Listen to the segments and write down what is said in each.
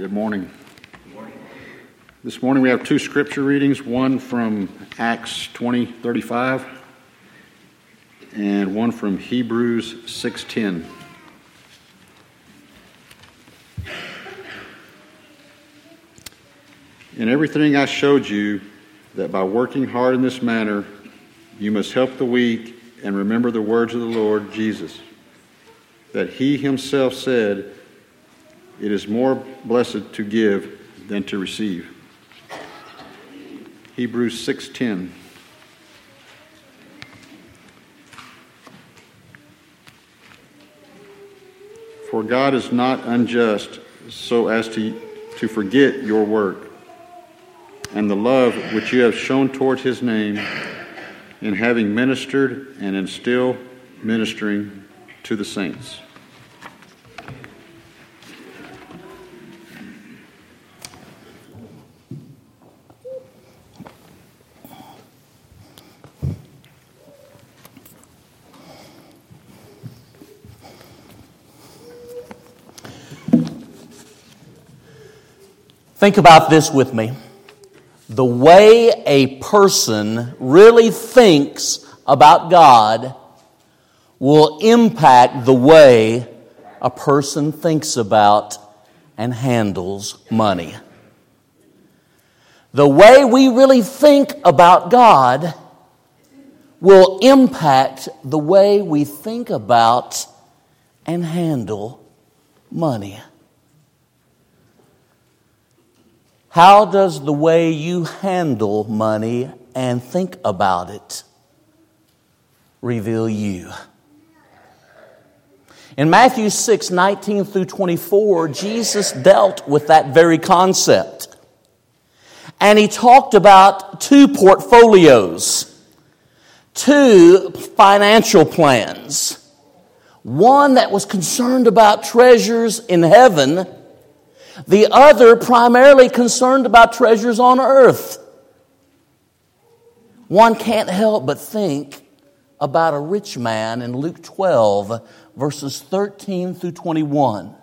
Good morning. This morning we have two scripture readings, one from Acts 20 35 and one from Hebrews 6:10. In everything I showed you that by working hard in this manner you must help the weak and remember the words of the Lord Jesus that he himself said it is more blessed to give than to receive. Hebrews 6:10 For God is not unjust so as to, to forget your work and the love which you have shown toward his name in having ministered and in still ministering to the saints. Think about this with me. The way a person really thinks about God will impact the way a person thinks about and handles money. The way we really think about God will impact the way we think about and handle money. How does the way you handle money and think about it reveal you? In Matthew 6 19 through 24, Jesus dealt with that very concept. And he talked about two portfolios, two financial plans. One that was concerned about treasures in heaven the other primarily concerned about treasures on earth. One can't help but think about a rich man in Luke 12, verses 13 through 21.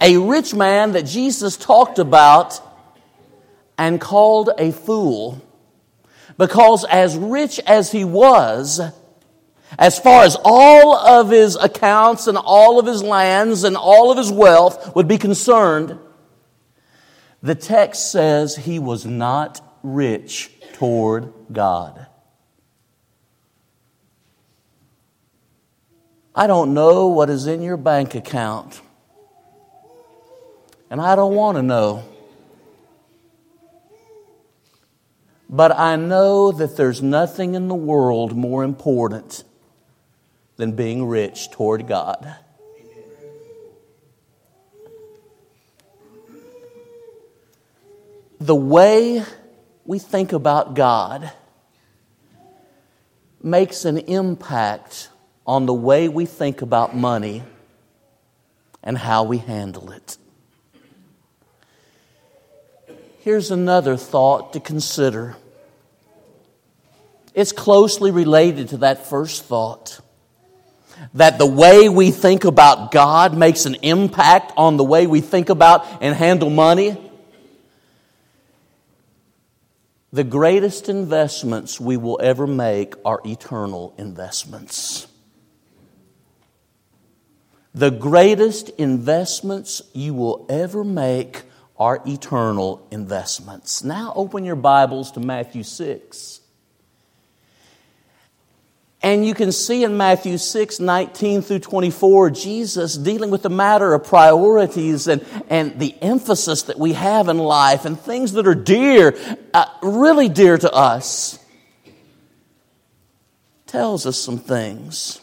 A rich man that Jesus talked about and called a fool because as rich as he was, as far as all of his accounts and all of his lands and all of his wealth would be concerned, the text says he was not rich toward God. I don't know what is in your bank account, and I don't want to know. But I know that there's nothing in the world more important than being rich toward God. the way we think about God makes an impact on the way we think about money and how we handle it. Here's another thought to consider. It's closely related to that first thought. That the way we think about God makes an impact on the way we think about and handle money. The greatest investments we will ever make are eternal investments. The greatest investments you will ever make are eternal investments. Now open your Bibles to Matthew 6. And you can see in Matthew 6, 19 through 24, Jesus dealing with the matter of priorities and, and the emphasis that we have in life and things that are dear, uh, really dear to us. Tells us some things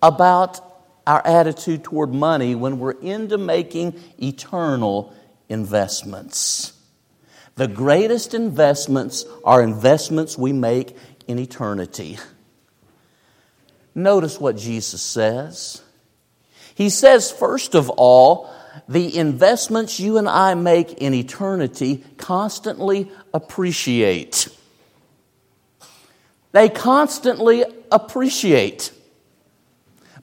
about our attitude toward money when we're into making eternal investments. The greatest investments are investments we make in eternity. Notice what Jesus says. He says, first of all, the investments you and I make in eternity constantly appreciate. They constantly appreciate.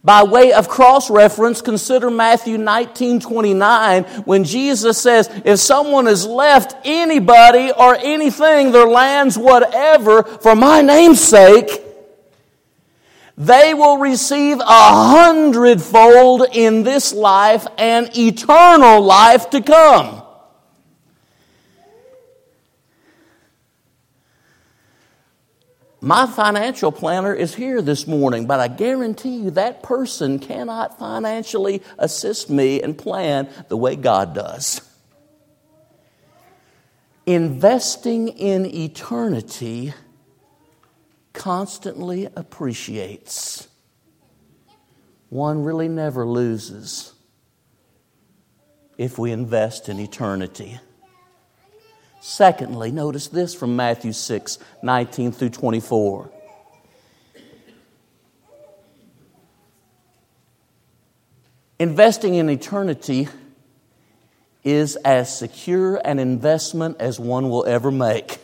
By way of cross reference, consider Matthew 19 29 when Jesus says, If someone has left anybody or anything, their lands, whatever, for my name's sake, they will receive a hundredfold in this life and eternal life to come. My financial planner is here this morning, but I guarantee you that person cannot financially assist me and plan the way God does. Investing in eternity constantly appreciates. One really never loses if we invest in eternity. Secondly, notice this from Matthew 6 19 through 24. Investing in eternity is as secure an investment as one will ever make.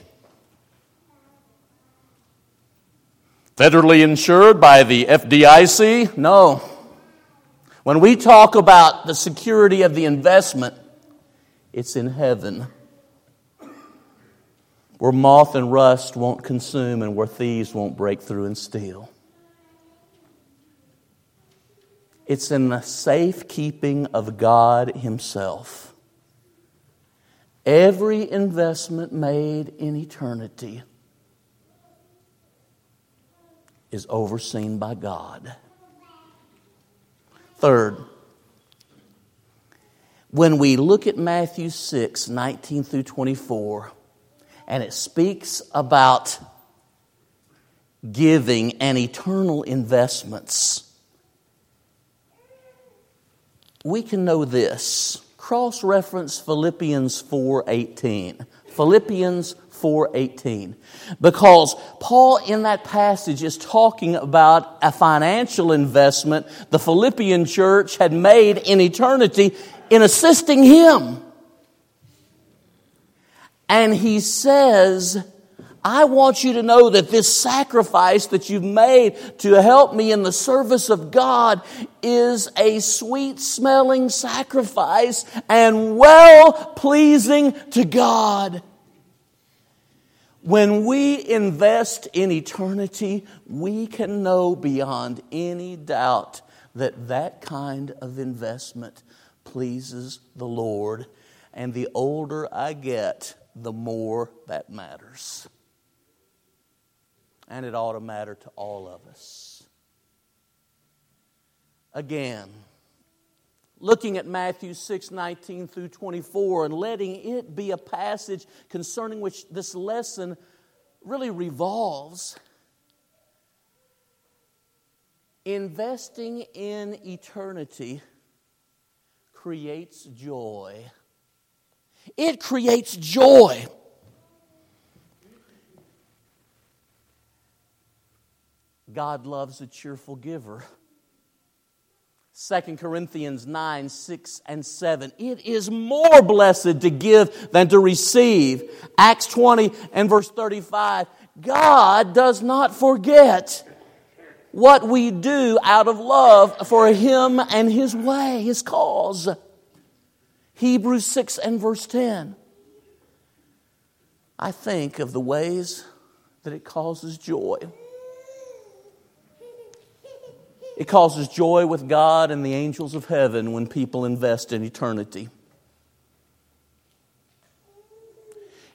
Federally insured by the FDIC? No. When we talk about the security of the investment, it's in heaven where moth and rust won't consume and where thieves won't break through and steal. It's in the safekeeping of God Himself. Every investment made in eternity is overseen by God. Third, when we look at Matthew 6 19 through 24, and it speaks about giving and eternal investments. We can know this. Cross reference Philippians 4:18. Philippians 4:18 because Paul in that passage is talking about a financial investment the Philippian church had made in eternity in assisting him. And he says, I want you to know that this sacrifice that you've made to help me in the service of God is a sweet smelling sacrifice and well pleasing to God. When we invest in eternity, we can know beyond any doubt that that kind of investment pleases the Lord. And the older I get, the more that matters. And it ought to matter to all of us. Again, looking at Matthew 6 19 through 24 and letting it be a passage concerning which this lesson really revolves. Investing in eternity creates joy it creates joy. God loves a cheerful giver. 2 Corinthians 9, 6, and 7. It is more blessed to give than to receive. Acts 20 and verse 35. God does not forget what we do out of love for Him and His way, His cause. Hebrews 6 and verse 10. I think of the ways that it causes joy. It causes joy with God and the angels of heaven when people invest in eternity.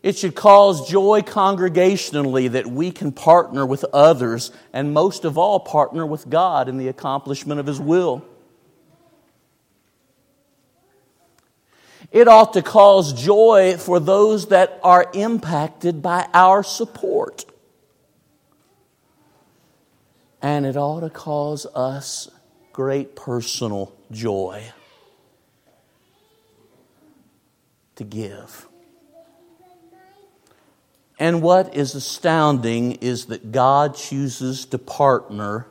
It should cause joy congregationally that we can partner with others and most of all partner with God in the accomplishment of His will. It ought to cause joy for those that are impacted by our support. And it ought to cause us great personal joy to give. And what is astounding is that God chooses to partner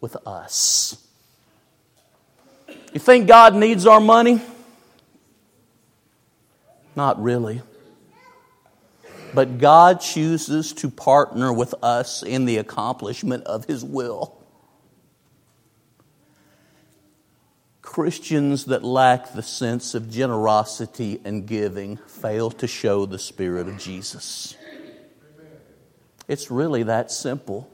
with us. You think God needs our money? Not really. But God chooses to partner with us in the accomplishment of His will. Christians that lack the sense of generosity and giving fail to show the Spirit of Jesus. It's really that simple.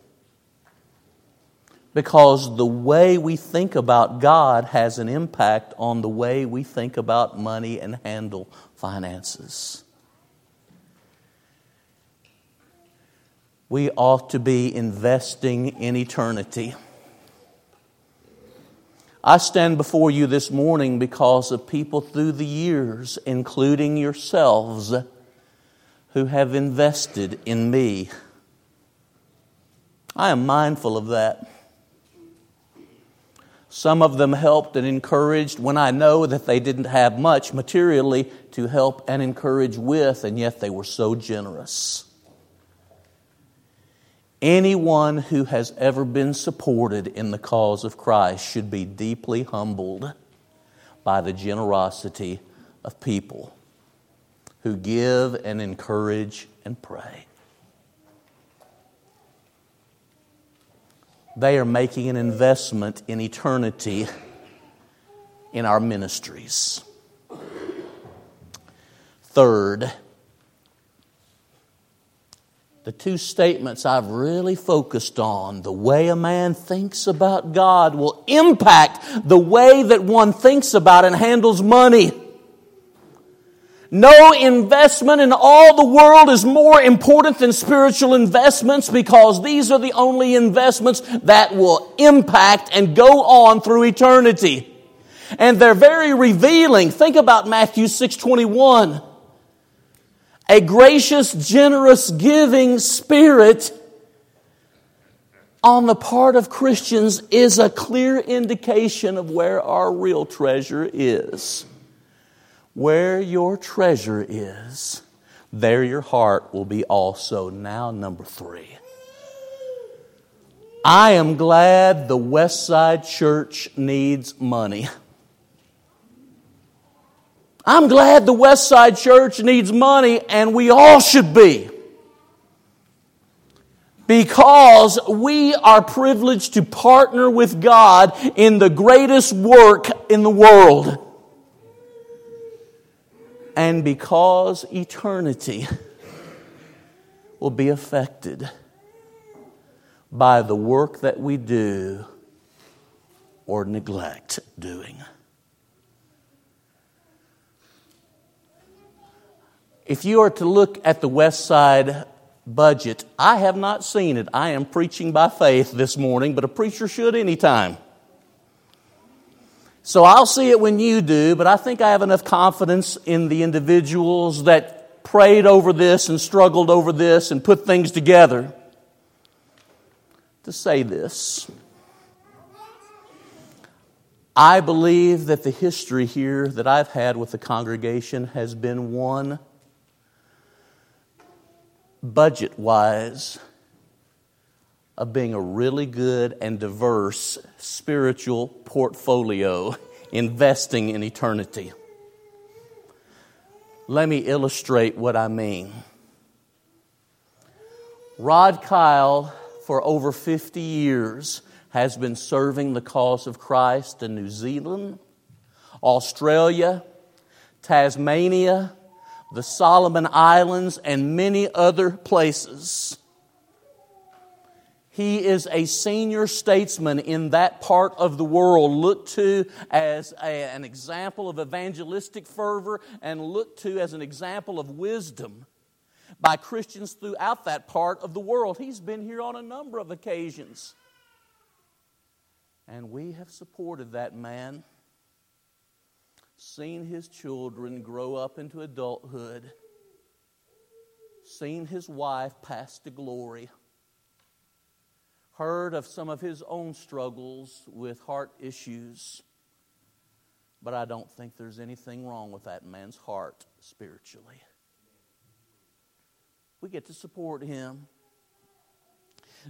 Because the way we think about God has an impact on the way we think about money and handle finances. We ought to be investing in eternity. I stand before you this morning because of people through the years, including yourselves, who have invested in me. I am mindful of that. Some of them helped and encouraged when I know that they didn't have much materially to help and encourage with, and yet they were so generous. Anyone who has ever been supported in the cause of Christ should be deeply humbled by the generosity of people who give and encourage and pray. They are making an investment in eternity in our ministries. Third, the two statements I've really focused on, the way a man thinks about God will impact the way that one thinks about and handles money. No investment in all the world is more important than spiritual investments because these are the only investments that will impact and go on through eternity. And they're very revealing. Think about Matthew 621. A gracious, generous, giving spirit on the part of Christians is a clear indication of where our real treasure is. Where your treasure is, there your heart will be also. Now, number three. I am glad the West Side Church needs money. I'm glad the West Side Church needs money, and we all should be. Because we are privileged to partner with God in the greatest work in the world. And because eternity will be affected by the work that we do or neglect doing. If you are to look at the West Side budget, I have not seen it. I am preaching by faith this morning, but a preacher should anytime. So I'll see it when you do, but I think I have enough confidence in the individuals that prayed over this and struggled over this and put things together to say this. I believe that the history here that I've had with the congregation has been one budget wise, of being a really good and diverse spiritual portfolio investing in eternity. Let me illustrate what I mean. Rod Kyle, for over 50 years, has been serving the cause of Christ in New Zealand, Australia, Tasmania, the Solomon Islands, and many other places. He is a senior statesman in that part of the world, looked to as a, an example of evangelistic fervor and looked to as an example of wisdom by Christians throughout that part of the world. He's been here on a number of occasions. And we have supported that man seen his children grow up into adulthood, seen his wife pass to glory, heard of some of his own struggles with heart issues. But I don't think there's anything wrong with that man's heart spiritually. We get to support him.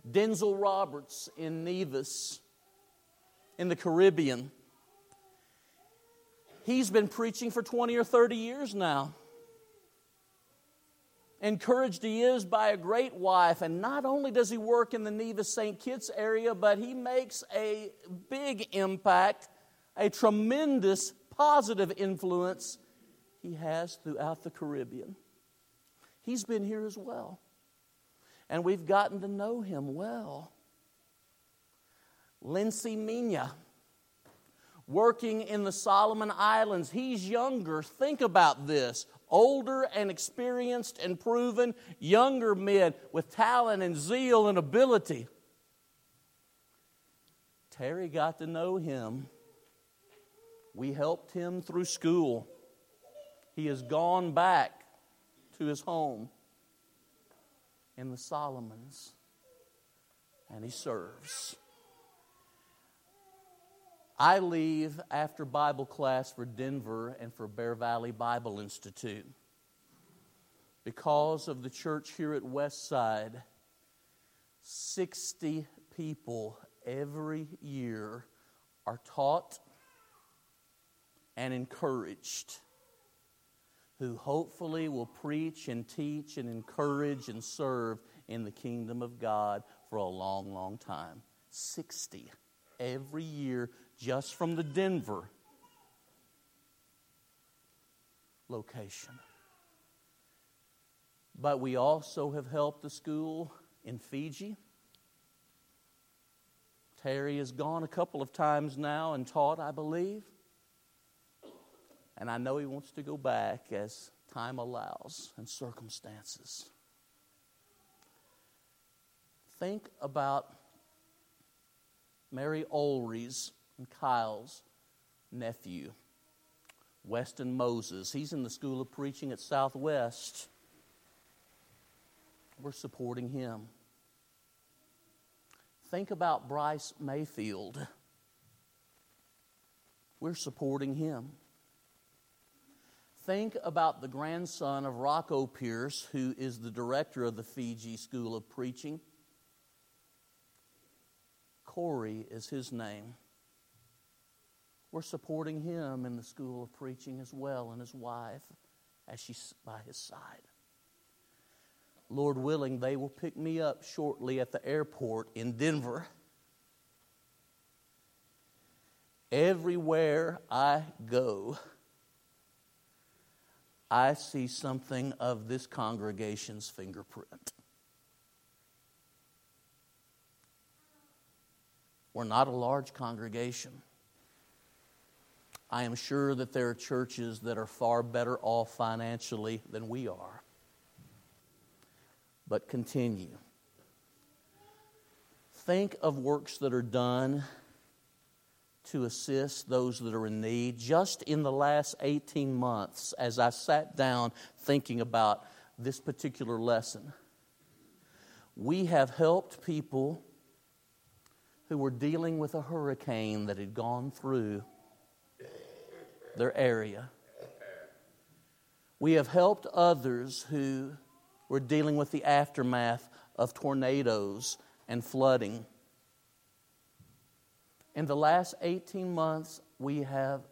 Denzel Roberts in Nevis in the Caribbean He's been preaching for 20 or 30 years now. Encouraged he is by a great wife, and not only does he work in the Nevis St. Kitts area, but he makes a big impact a tremendous positive influence he has throughout the Caribbean. He's been here as well. And we've gotten to know him well. Lindsay Mina, working in the Solomon Islands. He's younger. Think about this older and experienced and proven, younger men with talent and zeal and ability. Terry got to know him. We helped him through school. He has gone back to his home in the Solomons and he serves. I leave after Bible class for Denver and for Bear Valley Bible Institute. Because of the church here at Westside, 60 people every year are taught and encouraged who hopefully will preach and teach and encourage and serve in the kingdom of God for a long, long time. 60 every year just from the Denver location. But we also have helped the school in Fiji. Terry has gone a couple of times now and taught, I believe. And I know he wants to go back as time allows and circumstances. Think about Mary Olry's and Kyle's nephew, Weston Moses. He's in the School of Preaching at Southwest. We're supporting him. Think about Bryce Mayfield. We're supporting him. Think about the grandson of Rocco Pierce, who is the director of the Fiji School of Preaching. Corey is his name. We're supporting him in the school of preaching as well, and his wife as she's by his side. Lord willing, they will pick me up shortly at the airport in Denver. Everywhere I go, I see something of this congregation's fingerprint. We're not a large congregation. I am sure that there are churches that are far better off financially than we are. But continue. Think of works that are done to assist those that are in need. Just in the last 18 months, as I sat down thinking about this particular lesson, we have helped people who were dealing with a hurricane that had gone through their area. We have helped others who were dealing with the aftermath of tornadoes and flooding. In the last 18 months, we have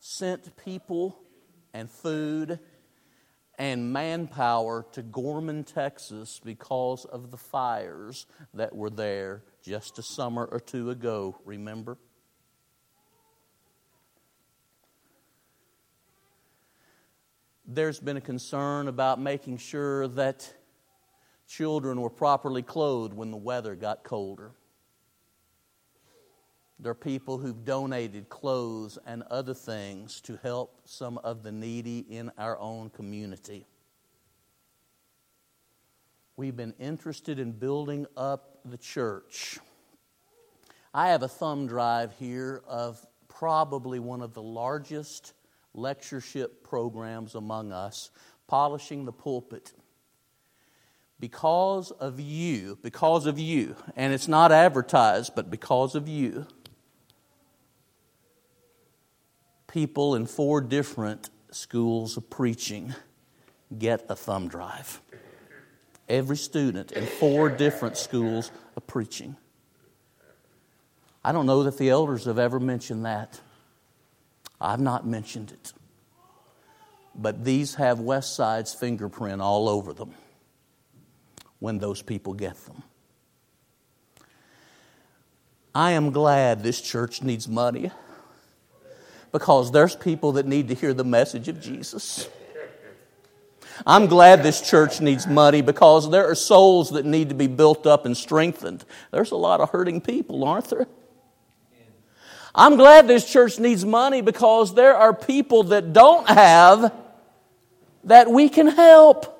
sent people and food and manpower to Gorman, Texas because of the fires that were there just a summer or two ago, remember? There's been a concern about making sure that children were properly clothed when the weather got colder. There are people who've donated clothes and other things to help some of the needy in our own community. We've been interested in building up the church. I have a thumb drive here of probably one of the largest lectureship programs among us, polishing the pulpit. Because of you, because of you, and it's not advertised, but because of you, people in four different schools of preaching get a thumb drive. Every student in four different schools of preaching. I don't know that the elders have ever mentioned that. I've not mentioned it. But these have West Side's fingerprint all over them when those people get them. I am glad this church needs money. Because there's people that need to hear the message of Jesus. I'm glad this church needs money because there are souls that need to be built up and strengthened. There's a lot of hurting people, aren't there? I'm glad this church needs money because there are people that don't have that we can help.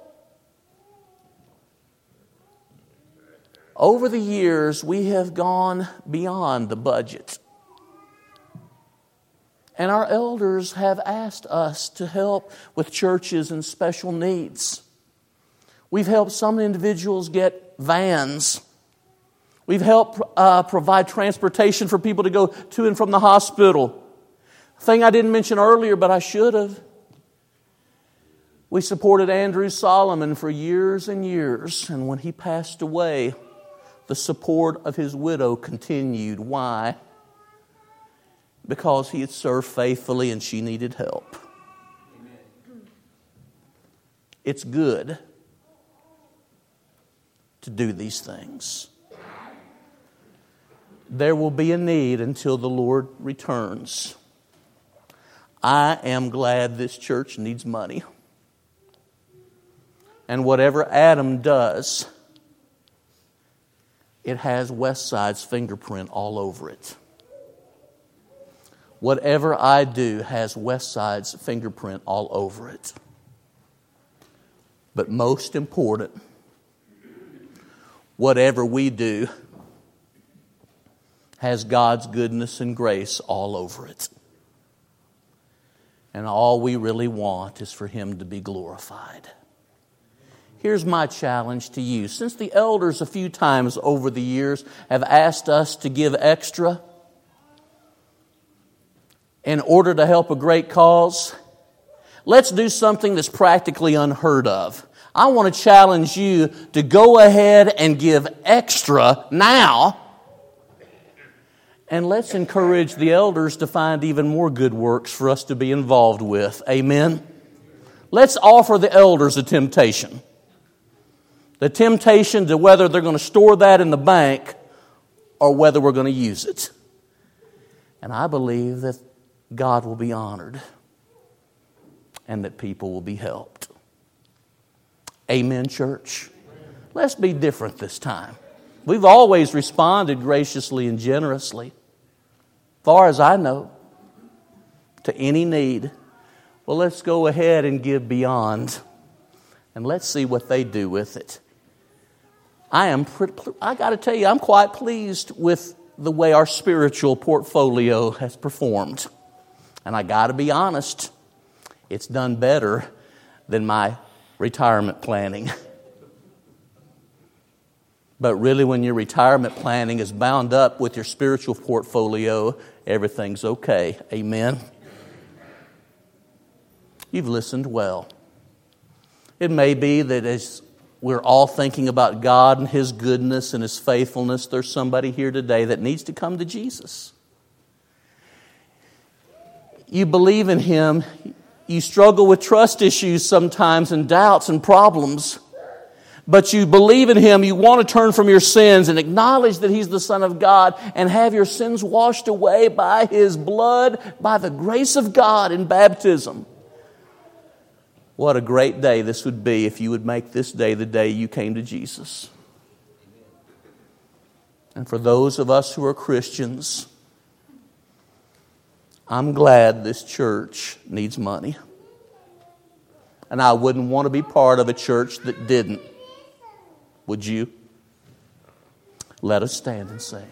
Over the years, we have gone beyond the budget. And our elders have asked us to help with churches and special needs. We've helped some individuals get vans. We've helped uh, provide transportation for people to go to and from the hospital. Thing I didn't mention earlier, but I should have. We supported Andrew Solomon for years and years, and when he passed away, the support of his widow continued. Why? because he had served faithfully and she needed help. It's good to do these things. There will be a need until the Lord returns. I am glad this church needs money. And whatever Adam does, it has Westside's fingerprint all over it. Whatever I do has Westside's fingerprint all over it. But most important, whatever we do has God's goodness and grace all over it. And all we really want is for Him to be glorified. Here's my challenge to you. Since the elders, a few times over the years, have asked us to give extra, in order to help a great cause, let's do something that's practically unheard of. I want to challenge you to go ahead and give extra now. And let's encourage the elders to find even more good works for us to be involved with. Amen. Let's offer the elders a temptation. The temptation to whether they're going to store that in the bank or whether we're going to use it. And I believe that God will be honored and that people will be helped. Amen, church? Let's be different this time. We've always responded graciously and generously, far as I know, to any need. Well, let's go ahead and give beyond and let's see what they do with it. I am, I got to tell you, I'm quite pleased with the way our spiritual portfolio has performed. And I got to be honest, it's done better than my retirement planning. but really, when your retirement planning is bound up with your spiritual portfolio, everything's okay. Amen. You've listened well. It may be that as we're all thinking about God and His goodness and His faithfulness, there's somebody here today that needs to come to Jesus you believe in Him, you struggle with trust issues sometimes and doubts and problems, but you believe in Him, you want to turn from your sins and acknowledge that He's the Son of God and have your sins washed away by His blood, by the grace of God in baptism. What a great day this would be if you would make this day the day you came to Jesus. And for those of us who are Christians, I'm glad this church needs money. And I wouldn't want to be part of a church that didn't. Would you? Let us stand and sing.